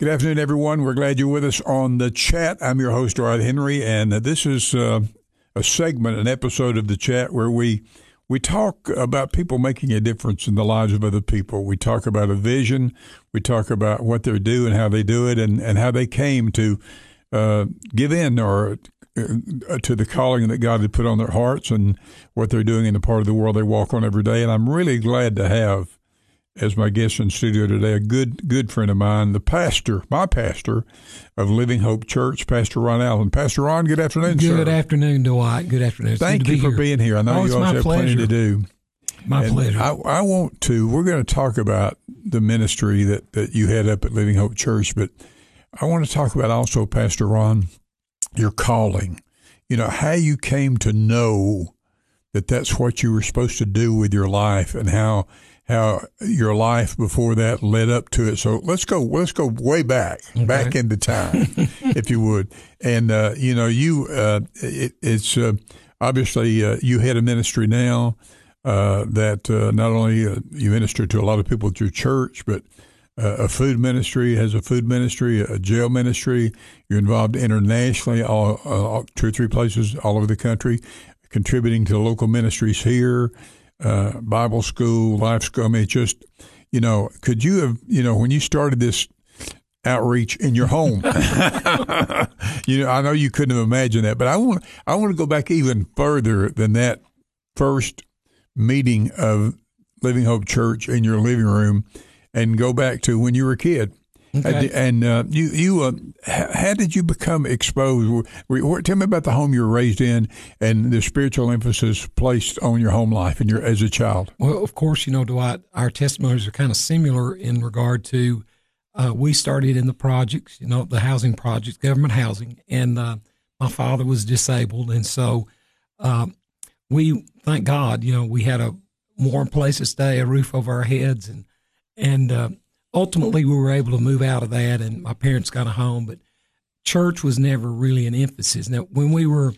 Good afternoon, everyone. We're glad you're with us on the chat. I'm your host, Rod Henry, and this is uh, a segment, an episode of the chat where we we talk about people making a difference in the lives of other people. We talk about a vision. We talk about what they're doing, how they do it, and, and how they came to uh, give in or uh, to the calling that God had put on their hearts and what they're doing in the part of the world they walk on every day. And I'm really glad to have as my guest in studio today, a good good friend of mine, the pastor, my pastor of Living Hope Church, Pastor Ron Allen. Pastor Ron, good afternoon, Good sir. afternoon, Dwight. Good afternoon. It's Thank you be for here. being here. I know Oh, you always have plenty to do. My And pleasure. I, I want to. We're going to talk about the ministry that that you had up at Living Hope Church, but I want to talk about also, Pastor Ron, your calling. You know how you came to know that that's what you were supposed to do with your life, and how how your life before that led up to it. So let's go. Let's go way back, back into time, if you would. And uh, you know, you uh, it, it's uh, obviously uh, you had a ministry now uh, that uh, not only uh, you minister to a lot of people at your church, but uh, a food ministry has a food ministry, a jail ministry. You're involved internationally, all, uh, two or three places all over the country, contributing to local ministries here, uh, Bible school, life school. I mean, just you know, could you have you know when you started this outreach in your home? you know, I know you couldn't have imagined that, but I want I want to go back even further than that first meeting of Living Hope Church in your living room and go back to when you were a kid. Okay. And uh, you, you, uh, how did you become exposed? Were- Tell me about the home you were raised in and the spiritual emphasis placed on your home life and your as a child. Well, of course, you know, Dwight, our testimonies are kind of similar in regard to uh, we started in the projects, you know, the housing projects, government housing, and uh, my father was disabled. And so um, we, thank God, you know, we had a warm place to stay, a roof over our heads, and, and uh, ultimately we were able to move out of that, and my parents got a home. But church was never really an emphasis. Now, when we were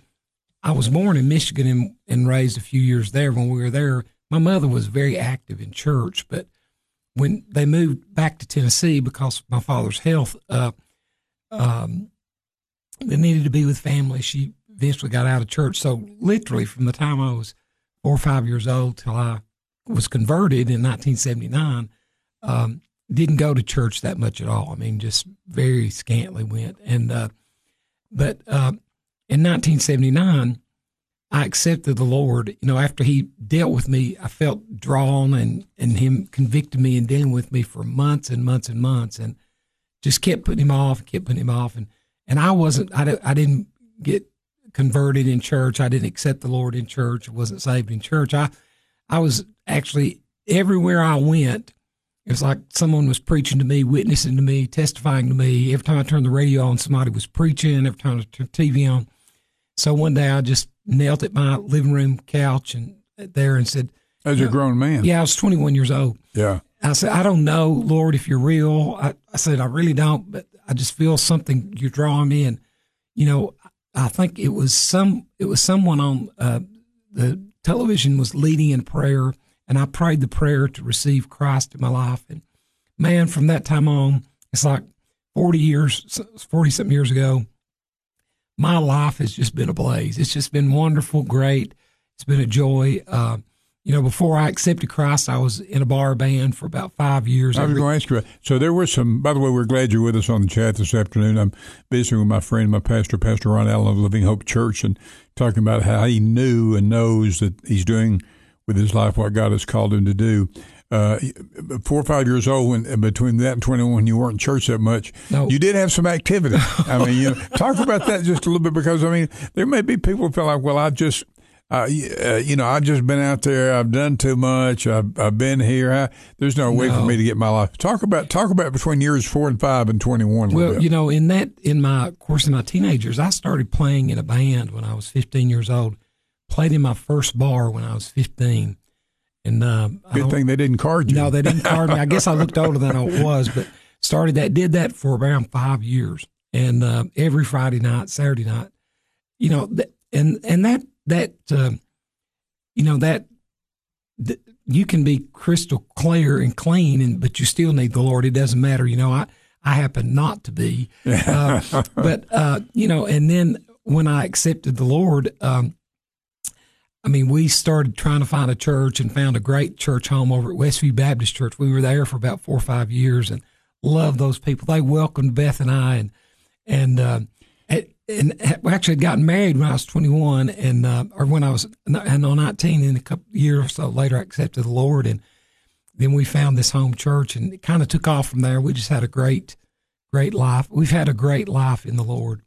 I was born in Michigan and, and raised a few years there. When we were there, my mother was very active in church, but when they moved back to Tennessee because my father's health, uh, um, they needed to be with family. She eventually got out of church. So literally, from the time I was four or five years old till I was converted in 1979, um, didn't go to church that much at all. I mean, just very scantily went. And uh, but uh, in 1979, I accepted the Lord. You know, after He dealt with me, I felt drawn, and and Him convicted me and dealing with me for months and months and months, and just kept putting Him off, kept putting Him off, and and I wasn't, I, I didn't get converted in church. I didn't accept the Lord in church. Wasn't saved in church. I I was actually everywhere I went. It was like someone was preaching to me, witnessing to me, testifying to me. Every time I turned the radio on, somebody was preaching. Every time I turned TV on, so one day I just knelt at my living room couch and there and said, As a grown man, "Yeah, I was 21 years old." yeah, I said, "I don't know, Lord, if you're real." I, I said, "I really don't, but I just feel something you're drawing me." And you know, I think it was some, it was someone on uh, the television was leading in prayer, and I prayed the prayer to receive Christ in my life. And man, from that time on, it's like 40 years, 40 something years ago my life has just been a blaze. It's just been wonderful, great. It's been a joy. Uh, you know, before I accepted Christ, I was in a bar band for about five years. I was going to ask you. About, so there were some. By the way, we're glad you're with us on the chat this afternoon. I'm visiting with my friend, my pastor, Pastor Ron Allen of Living Hope Church, and talking about how he knew and knows that he's doing with his life what God has called him to do. Uh, four or five years old, when between that and 21, you weren't in church that much. No. You did have some activity. I mean, you know, talk about that just a little bit because I mean, there may be people who feel like, well, I've just uh, you know, I've just been out there. I've done too much. I've, I've been here. I, there's no way for me to get my life. Talk about talk about between years four and five and twenty one. Well, you know, in that, in my, of course, in my teenagers, I started playing in a band when I was 15 years old. Played in my first bar when I was 15. And uh, good thing they didn't card you. No, they didn't card me. I guess I looked older than I was, but started that, did that for around five years, and uh, every Friday night, Saturday night, you know, th- and and that that uh, you know that th- you can be crystal clear and clean, and but you still need the Lord. It doesn't matter, you know. I I happen not to be. Uh, but, uh, you know, and then when I accepted the Lord, um, I mean, we started trying to find a church and found a great church home over at Westview Baptist Church. We were there for about four or five years and loved those people. They welcomed Beth and I, and and uh, and we actually had gotten married when I was 21, and uh, or when I was and on 19, and a couple years or so later, I accepted the Lord, and then we found this home church, and it kind of took off from there. We just had a great, great life. We've had a great life in the Lord.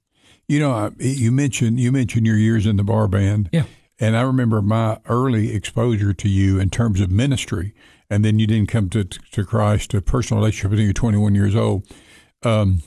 You know, you mentioned you mentioned your years in the bar band, yeah. And I remember my early exposure to you in terms of ministry, and then you didn't come to to Christ, a personal relationship until you're 21 years old. Um,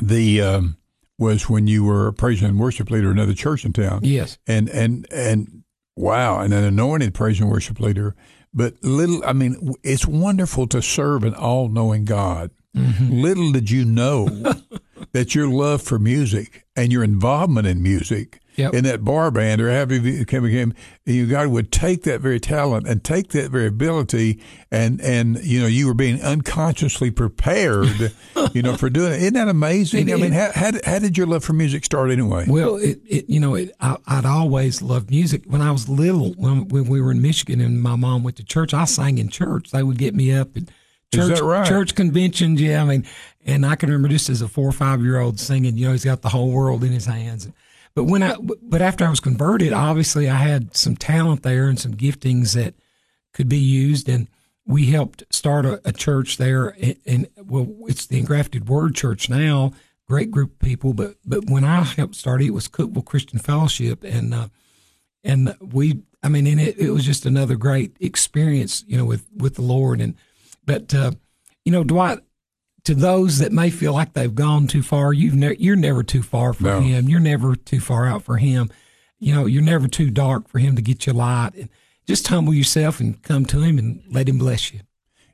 the um, was when you were a praise and worship leader in another church in town. Yes, and and and wow, and an anointed praise and worship leader. But little, I mean, it's wonderful to serve an all-knowing God. Mm-hmm. Little did you know that your love for music and your involvement in music yep. in that bar band or however you became, you God would take that very talent and take that very ability and and you know you were being unconsciously prepared you know for doing it. Isn't that amazing? It, I mean how, how, did, how did your love for music start anyway? Well it, it you know it, I, would always loved music. When I was little when, when we were in Michigan and my mom went to church I sang in church. They would get me up and church right? church conventions yeah I mean and I can remember just as a four or five year old singing you know he's got the whole world in his hands. and, but when I, but after I was converted, obviously I had some talent there and some giftings that could be used. And we helped start a, a church there. And, and, well, it's the Engrafted Word Church now. Great group of people. But, but when I helped start it, it was Cookeville Christian Fellowship. And, uh, and we, I mean, and it, it was just another great experience, you know, with, with the Lord. And, but, uh, you know, Dwight, to those that may feel like they've gone too far, you've ne- you're never too far for no. him. You're never too far out for him. You know, you're never too dark for him to get you light. And just humble yourself and come to him and let him bless you.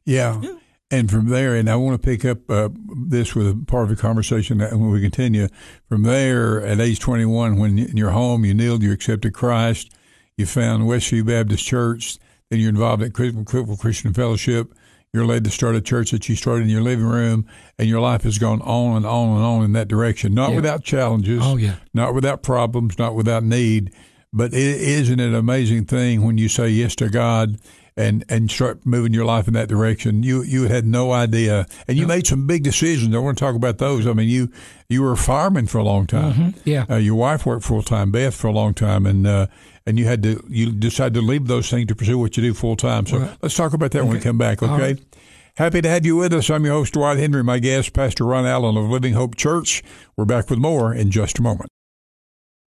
Yeah. yeah. And from there, and I want to pick up uh, this with a part of the conversation that when we continue. From there, at age 21, when in your home, you kneeled, you accepted Christ, you found Westview Baptist Church, then you're involved at Cookeville Christian Fellowship you're led to start a church that you started in your living room, and your life has gone on and on and on in that direction. Not yeah. without challenges, oh yeah, not without problems, not without need. But is isn't it an amazing thing when you say yes to God and and start moving your life in that direction? You you had no idea, and you no. made some big decisions. I want to talk about those. I mean, you you were a fireman for a long time. Mm-hmm. Yeah, uh, your wife worked full time, Beth, for a long time, and uh, and you had to you decided to leave those things to pursue what you do full time. So right. let's talk about that okay. when we come back. Okay. Right. Happy to have you with us. I'm your host, Dwight Henry. My guest, Pastor Ron Allen of Living Hope Church. We're back with more in just a moment.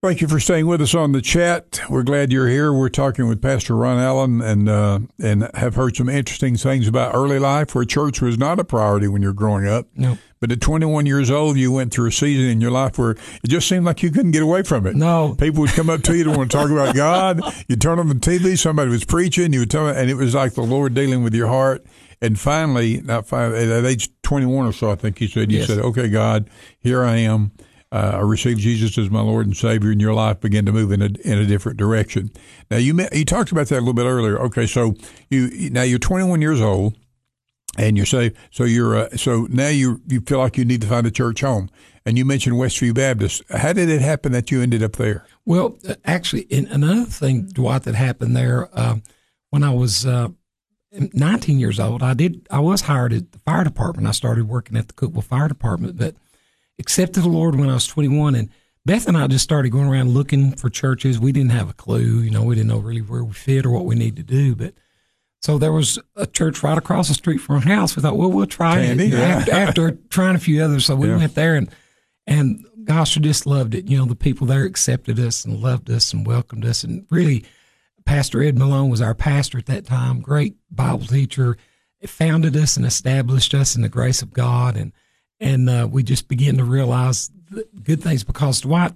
Thank you for staying with us on the chat. We're glad you're here. We're talking with Pastor Ron Allen and uh, and have heard some interesting things about early life where church was not a priority when you're growing up. No. But at 21 years old, you went through a season in your life where it just seemed like you couldn't get away from it. No. People would come up to you to want to talk about God. You'd turn on the TV, somebody was preaching, you would tell them, and it was like the Lord dealing with your heart. And finally, not five, at age 21 or so, I think you said, you yes. said, okay, God, here I am. Uh, I received Jesus as my Lord and Savior, and your life began to move in a in a different direction. Now you met, you talked about that a little bit earlier. Okay, so you now you're 21 years old, and you're saved. So you're uh, so now you you feel like you need to find a church home, and you mentioned Westview Baptist. How did it happen that you ended up there? Well, uh, actually, another thing, Dwight, that happened there uh, when I was uh, 19 years old, I did. I was hired at the fire department. I started working at the Cookeville Fire Department, but accepted the Lord when I was 21. And Beth and I just started going around looking for churches. We didn't have a clue, you know, we didn't know really where we fit or what we need to do. But so there was a church right across the street from our house. We thought, well, we'll try Candy, it yeah. after, after, trying a few others. So we yeah. went there and and gosh, we just loved it. You know, the people there accepted us and loved us and welcomed us and really Pastor Ed Malone was our pastor at that time, great Bible teacher. It founded us and established us in the grace of God, and and uh, we just began to realize good things because Dwight,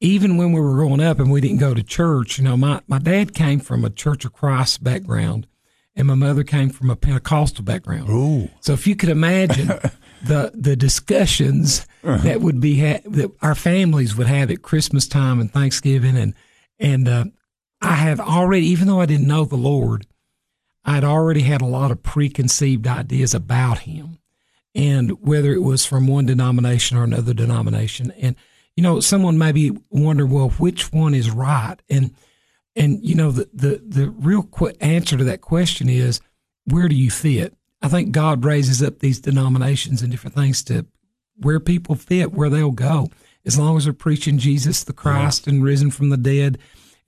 even when we were growing up and we didn't go to church, you know, my my dad came from a Church of Christ background, and my mother came from a Pentecostal background. Ooh. So if you could imagine. the the discussions uh-huh. that would be ha- that our families would have at Christmas time and Thanksgiving and and uh, I had already, even though I didn't know the Lord, I'd already had a lot of preconceived ideas about Him. And whether it was from one denomination or another denomination. And you know, someone maybe wonder, well, which one is right? And and you know, the the the real qu- answer to that question is, where do you fit? I think God raises up these denominations and different things to where people fit, where they'll go, as long as they're preaching Jesus the Christ and risen from the dead,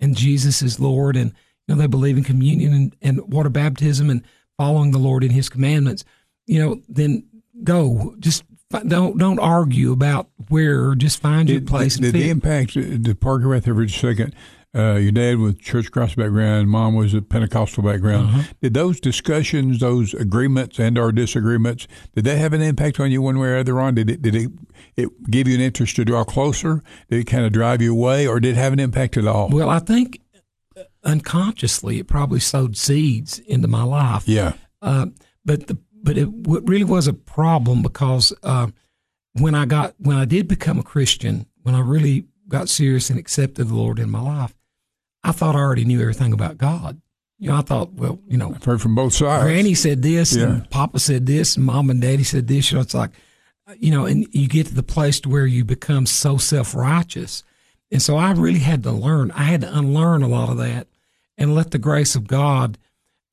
and Jesus is Lord, and you know they believe in communion and, and water baptism and following the Lord in His commandments. You know, then go. Just don't don't argue about where. Just find your place. Did, and did fit. the impact? The park right there for just a second. Uh, your dad was church cross background, mom was a Pentecostal background. Uh-huh. Did those discussions, those agreements and or disagreements, did they have an impact on you one way or other? On did it did it, it give you an interest to draw closer? Did it kind of drive you away, or did it have an impact at all? Well, I think unconsciously it probably sowed seeds into my life. yeah, Uh, but the but it w- really was a problem because uh, when I got when I did become a Christian, when I really got serious and accepted the Lord in my life, I thought I already knew everything about God. You know, I thought, well, you know, I've heard from both sides. Granny said this, Yeah. and Papa said this, and Mom and Daddy said this. You know, it's like, you know, and you get to the place to where you become so self righteous, and so I really had to learn. I had to unlearn a lot of that, and let the grace of God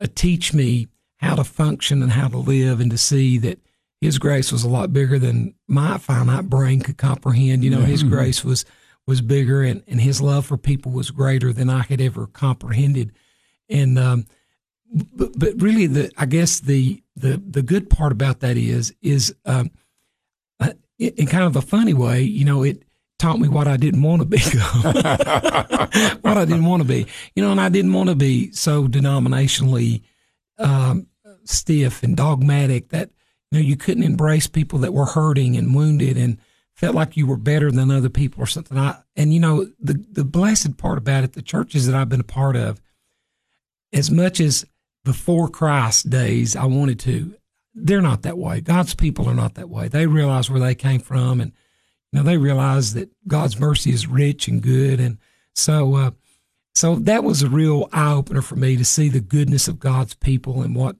uh, teach me how to function and how to live, and to see that His grace was a lot bigger than my finite brain could comprehend. You know, His grace was was bigger, and and His love for people was greater than I had ever comprehended, and um, but, but really the I guess the the the good part about that is is um, uh, in in kind of a funny way, you know, it taught me what I didn't want to be, what I didn't want to be, you know, and I didn't want to be so denominationally um, stiff and dogmatic that you know you couldn't embrace people that were hurting and wounded and felt like you were better than other people or something. I and you know the the blessed part about it, the churches that I've been a part of, as much as before Christ days I wanted to, they're not that way. God's people are not that way. They realize where they came from, and you know they realize that God's mercy is rich and good, and so uh, so that was a real eye opener for me to see the goodness of God's people and what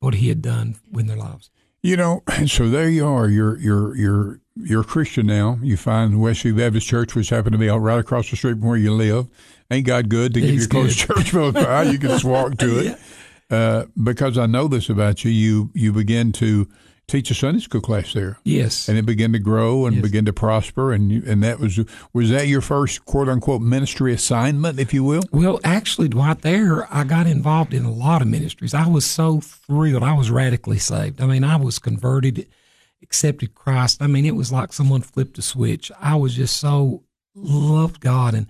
what He had done in their lives. You know, and so there you are. You're you're you're you're a Christian now. You find Westview Baptist Church, which happened to be right across the street from where you live. Ain't God good to give you He's a close church by? You can just walk to it. Uh, because I know this about you, you you begin to teach a Sunday school class there, Yes. and it began to grow and Yes. begin to prosper. And you, and that was was that your first quote unquote ministry assignment, if you will? Well, actually, Dwight, there I got involved in a lot of ministries. I was so thrilled. I was radically saved. I mean, I was converted, accepted Christ. I mean, it was like someone flipped a switch. I was just so loved God, and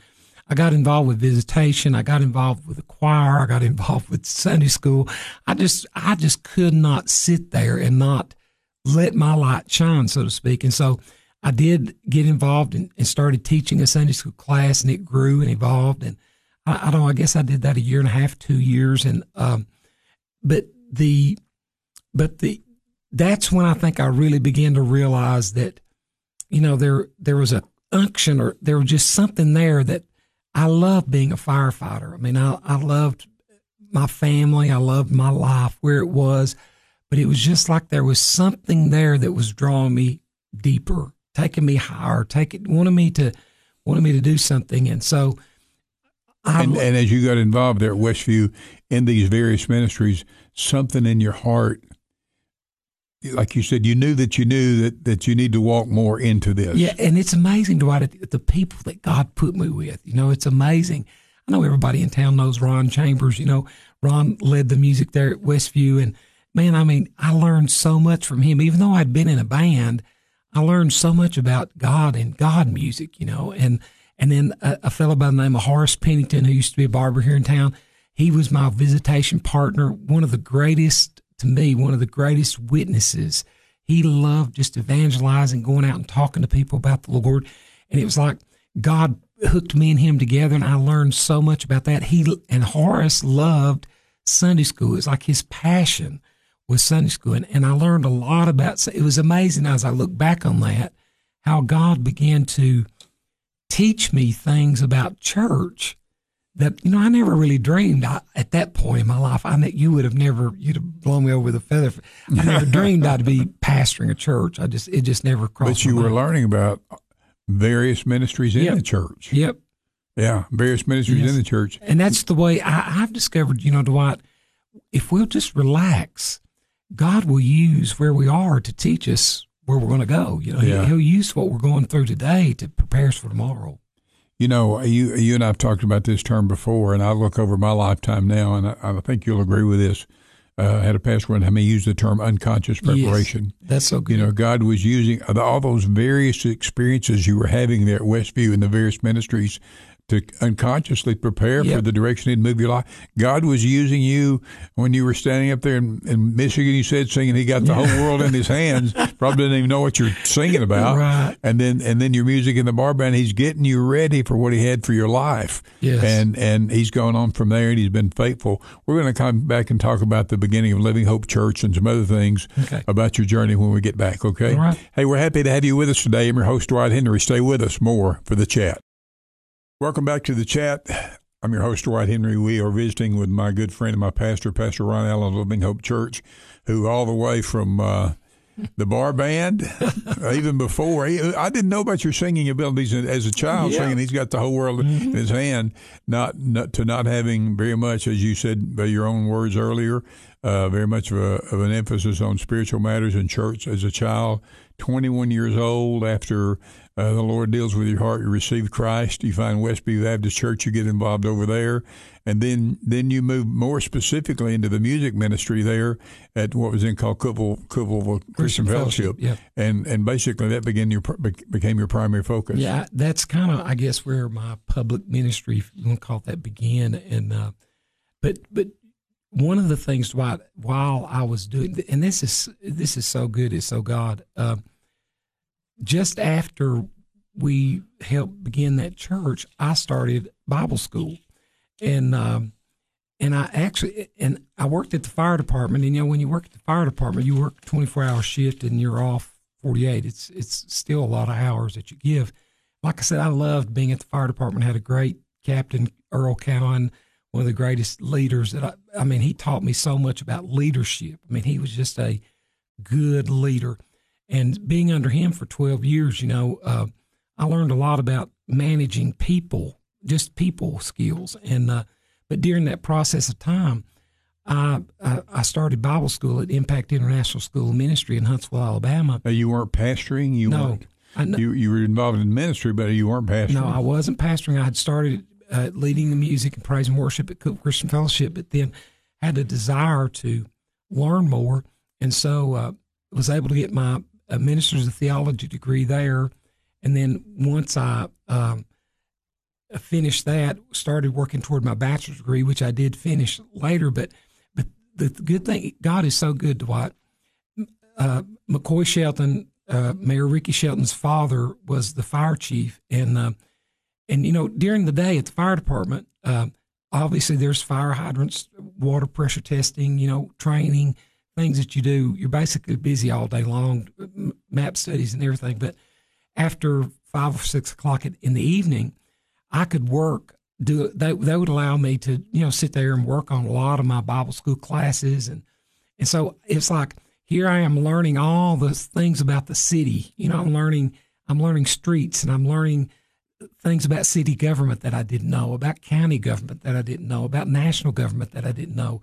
I got involved with visitation. I got involved with the choir. I got involved with Sunday school. I just, I just could not sit there and not let my light shine, so to speak. And so I did get involved and, and started teaching a Sunday school class, and it grew and evolved. And I, I don't know, I guess I did that a year and a half, two years. And, um, but the, but the, that's when I think I really began to realize that, you know, there, there was a unction or there was just something there that I loved being a firefighter. I mean, I, I loved my family. I loved my life where it was, but it was just like there was something there that was drawing me deeper, taking me higher, taking wanted me to wanted me to do something, and so I And, and as you got involved there at Westview in these various ministries, something in your heart, like you said, you knew that you knew that, that you need to walk more into this. yeah, and it's amazing to write the people that God put me with. You know, it's amazing. I know everybody in town knows Ron Chambers. You know, Ron led the music there at Westview, and man, I mean, I learned so much from him. Even though I'd been in a band, I learned so much about God and God music. You know, and and then a, a fellow by the name of Horace Pennington, who used to be a barber here in town, he was my visitation partner. One of the greatest to me, one of the greatest witnesses. He loved just evangelizing, going out and talking to people about the Lord, and it was like God hooked me and him together, and I learned so much about that. He and Horace loved Sunday school. It's like his passion was Sunday school, and, and I learned a lot about. It was amazing as I look back on that, how God began to teach me things about church that you know I never really dreamed I, at that point in my life. I know you would have never you'd have blown me over with a feather. I never dreamed I'd be pastoring a church. I just it just never crossed. But you were mind. learning about various ministries in Yep. the church. Yep, Yeah, various ministries Yes. in the church. and that's the way I, I've discovered. You know, Dwight, if we'll just relax, God will use where we are to teach us where we're going to go. You know, Yeah. He'll use what we're going through today to prepare us for tomorrow. You know, you you and I've talked about this term before, and I look over my lifetime now, and I, I think you'll agree with this. Uh, I had a pastor one time he used the term unconscious preparation. Yes, that's so good. You know, God was using all those various experiences you were having there at Westview in the various ministries to unconsciously prepare for the direction He'd move your life. God was using you when you were standing up there in, in Michigan. You said singing, He got the whole world in His hands. Probably didn't even know what you're singing about. Right. And then and then your music in the bar band. He's getting you ready for what He had for your life. Yes. And and He's going on from there, and He's been faithful. We're going to come back and talk about the beginning of Living Hope Church and some other things Okay. about your journey when we get back, okay? Right. Hey, we're happy to have you with us today. I'm your host, Dwight Henry. Stay with us more for the chat. Welcome back to the chat. I'm your host, Dwight Henry. We are visiting with my good friend and my pastor, Pastor Ron Allen of Living Hope Church, who all the way from uh, the bar band, even before. He, I didn't know about your singing abilities as a child, Yeah. singing. He's got the whole world in his hand. Not, not to not having very much, as you said by your own words earlier, uh, very much of, a, of an emphasis on spiritual matters in church as a child. 21 years old, after uh, the Lord deals with your heart, you receive Christ. You find Westview Baptist Church, you get involved over there, and then then you move more specifically into the music ministry there at what was then called Cookeville, Cookeville Christian, Fellowship, Yeah. and and basically that began your became your primary focus. Yeah, that's kind of I guess where my public ministry, if you want to call it that, began. And uh, but but one of the things Dwight, while I was doing, and this is this is so good, it's so God. Uh, just after we helped begin that church, I started Bible school, and um, and I actually and I worked at the fire department. And you know, when you work at the fire department, you work twenty four hour shift and you're off forty eight. It's it's still a lot of hours that you give. Like I said, I loved being at the fire department. Had a great captain, Earl Cowan, one of the greatest leaders that I. I mean, he taught me so much about leadership. I mean, he was just a good leader, and being under him for twelve years, you know, uh, I learned a lot about managing people, just people skills, and. Uh, but during that process of time, I, I I started Bible school at Impact International School of Ministry in Huntsville, Alabama. Now, you weren't pastoring. You No, weren't. I, no, You you were involved in ministry, but you weren't pastoring. no, I wasn't pastoring. I had started uh, leading the music and praise and worship at Cook Christian Fellowship, but then had a desire to learn more, and so uh, was able to get my minister's of theology degree there. And then once I um, finished that, started working toward my bachelor's degree, which I did finish later. But but the good thing, God is so good, Dwight. Uh, McCoy Shelton, uh, Mayor Ricky Shelton's father, was the fire chief, and uh, and you know during the day at the fire department, uh, obviously there's fire hydrants, water pressure testing, you know, training, things that you do. You're basically busy all day long, map studies and everything. But after five or six o'clock in the evening, I could work. Do they? They would allow me to, you know, sit there and work on a lot of my Bible school classes, and and so it's like here I am learning all the things about the city. You know, I'm learning. I'm learning streets, and I'm learning things about city government that I didn't know, about county government that I didn't know, about national government that I didn't know.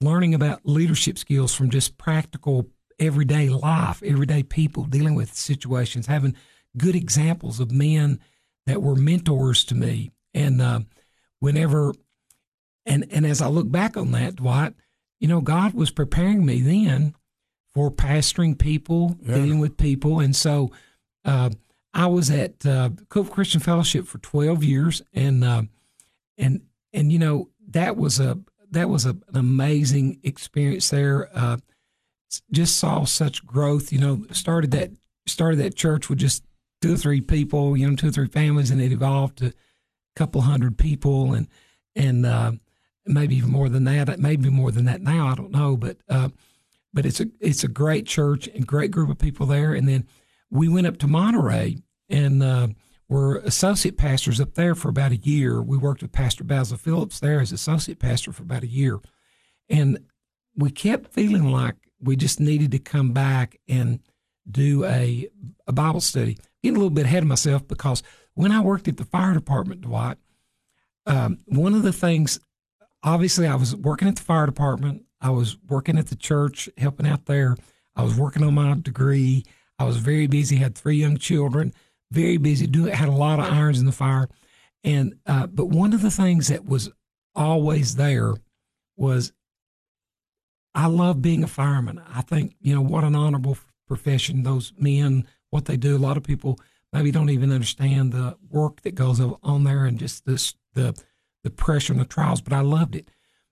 Learning about leadership skills from just practical everyday life, everyday people dealing with situations, having good examples of men that were mentors to me. And uh, whenever, and and as I look back on that, Dwight, you know, God was preparing me then for pastoring people, Yeah. dealing with people, and so uh, I was at uh, Cope Christian Fellowship for twelve years, and uh, and and you know that was a that was a, an amazing experience there. Uh, just saw such growth. You know, started that started that church with just two or three people, you know, two or three families, and it evolved to a couple hundred people, and and uh, maybe even more than that. Maybe more than that now. I don't know, but uh, but it's a it's a great church and great group of people there. And then we went up to Monterey, and uh, were associate pastors up there for about a year. We worked with Pastor Basil Phillips there as associate pastor for about a year. And we kept feeling like we just needed to come back and do a, a Bible study. Getting a little bit ahead of myself because when I worked at the fire department, Dwight, um, one of the things, obviously, I was working at the fire department. I was working at the church, helping out there. I was working on my degree. I was very busy. Had three young children. Very busy. Doing had a lot of irons in the fire. And uh, but one of the things that was always there was I love being a fireman. I think you know what an honorable profession those men what they do. A lot of people maybe don't even understand the work that goes on there and just this the the pressure and the trials. But I loved it.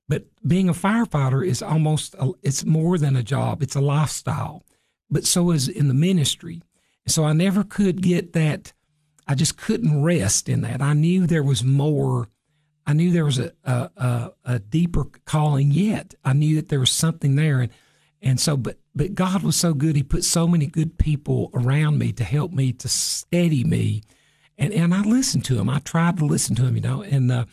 But being a firefighter is almost a, it's more than a job. It's a lifestyle. But so is in the ministry. So I never could get that. I just couldn't rest in that. I knew there was more. I knew there was a a, a, a deeper calling yet. I knew that there was something there, and and so but but God was so good. He put so many good people around me to help me to steady me, and and I listened to him. I tried to listen to him, you know. And uh,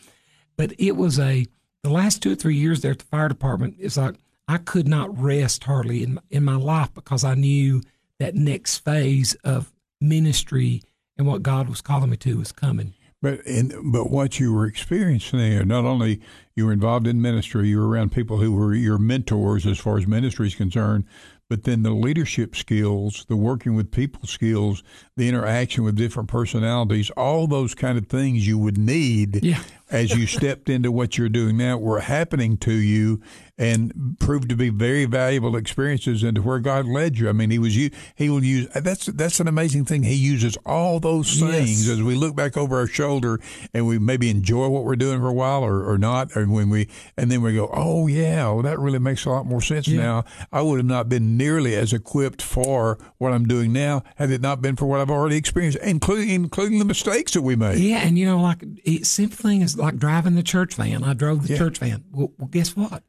but it was a the last two or three years there at the fire department. It's like I could not rest hardly in in my life because I knew that next phase of ministry and what God was calling me to was coming. But in, but what you were experiencing there, not only you were involved in ministry, you were around people who were your mentors as far as ministry is concerned, but then the leadership skills, the working with people skills, the interaction with different personalities, all those kind of things you would need yeah. As you stepped into what you're doing now were happening to you and proved to be very valuable experiences into where God led you. I mean, he was you. He will use that's that's an amazing thing. He uses all those things yes. as we look back over our shoulder and we maybe enjoy what we're doing for a while or, or not, and when we and then we go, oh yeah, well, that really makes a lot more sense yeah. now. I would have not been nearly as equipped for what I'm doing now had it not been for what I've already experienced, including including the mistakes that we made. Yeah, and you know, like simple thing is like driving the church van. I drove the yeah. church van. Well, well, guess what?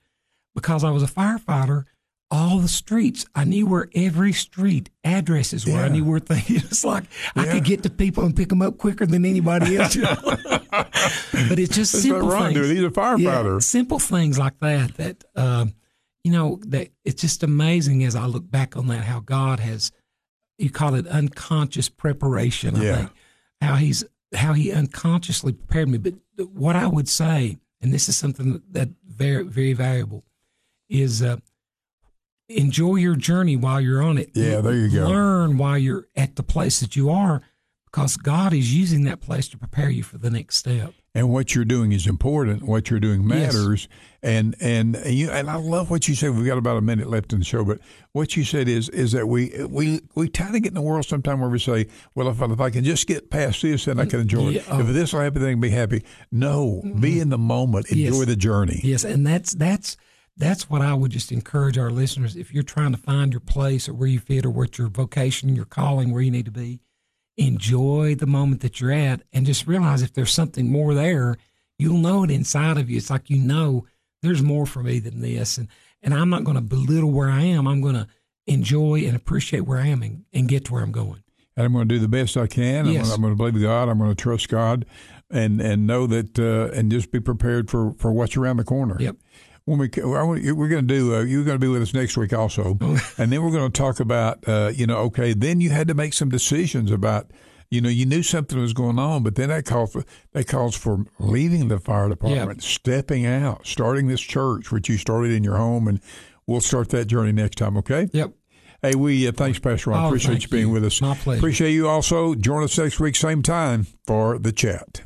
because I was a firefighter, all the streets. I knew where every street addresses were. Yeah. I knew where things. It's like yeah. I could get to people and pick them up quicker than anybody else. You know? but it's just That's simple things. Dude. He's a firefighter. Yeah, simple things like that. That um, you know that it's just amazing as I look back on that how God has. You call it unconscious preparation. I yeah. think how he's how he unconsciously prepared me. But what I would say, and this is something that, very very valuable is uh, enjoy your journey while you're on it. Yeah, there you go. Learn while you're at the place that you are because God is using that place to prepare you for the next step. And what you're doing is important. What you're doing matters. Yes. And and you and I love what you said. We've got about a minute left in the show, but what you said is is that we we we try to get in the world sometime where we say, well, if, I, if I can just get past this, then I can enjoy yeah, it. Oh. If this will happen, then be happy. No, mm-hmm. be in the moment. Enjoy yes. the journey. Yes, and that's that's that's what I would just encourage our listeners. If you're trying to find your place or where you fit or what your vocation, your calling, where you need to be, enjoy the moment that you're at and just realize if there's something more there, you'll know it inside of you. It's like you know there's more for me than this. And and I'm not going to belittle where I am. I'm going to enjoy and appreciate where I am and, and get to where I'm going. And I'm going to do the best I can. Yes. I'm, going to, believe God. I'm going to trust God, and and know that, uh, and just be prepared for for what's around the corner. Yep when we we're going to do uh, you're going to be with us next week also, and then we're going to talk about uh, you know okay then you had to make some decisions about you know you knew something was going on, but then that calls for that calls for leaving the fire department, stepping out, starting this church which you started in your home, and we'll start that journey next time. Okay. Yep. Hey, we uh, thanks, Pastor Ron. Oh, Appreciate you being you. with us. My pleasure. Appreciate you also. Join us next week, same time for the chat.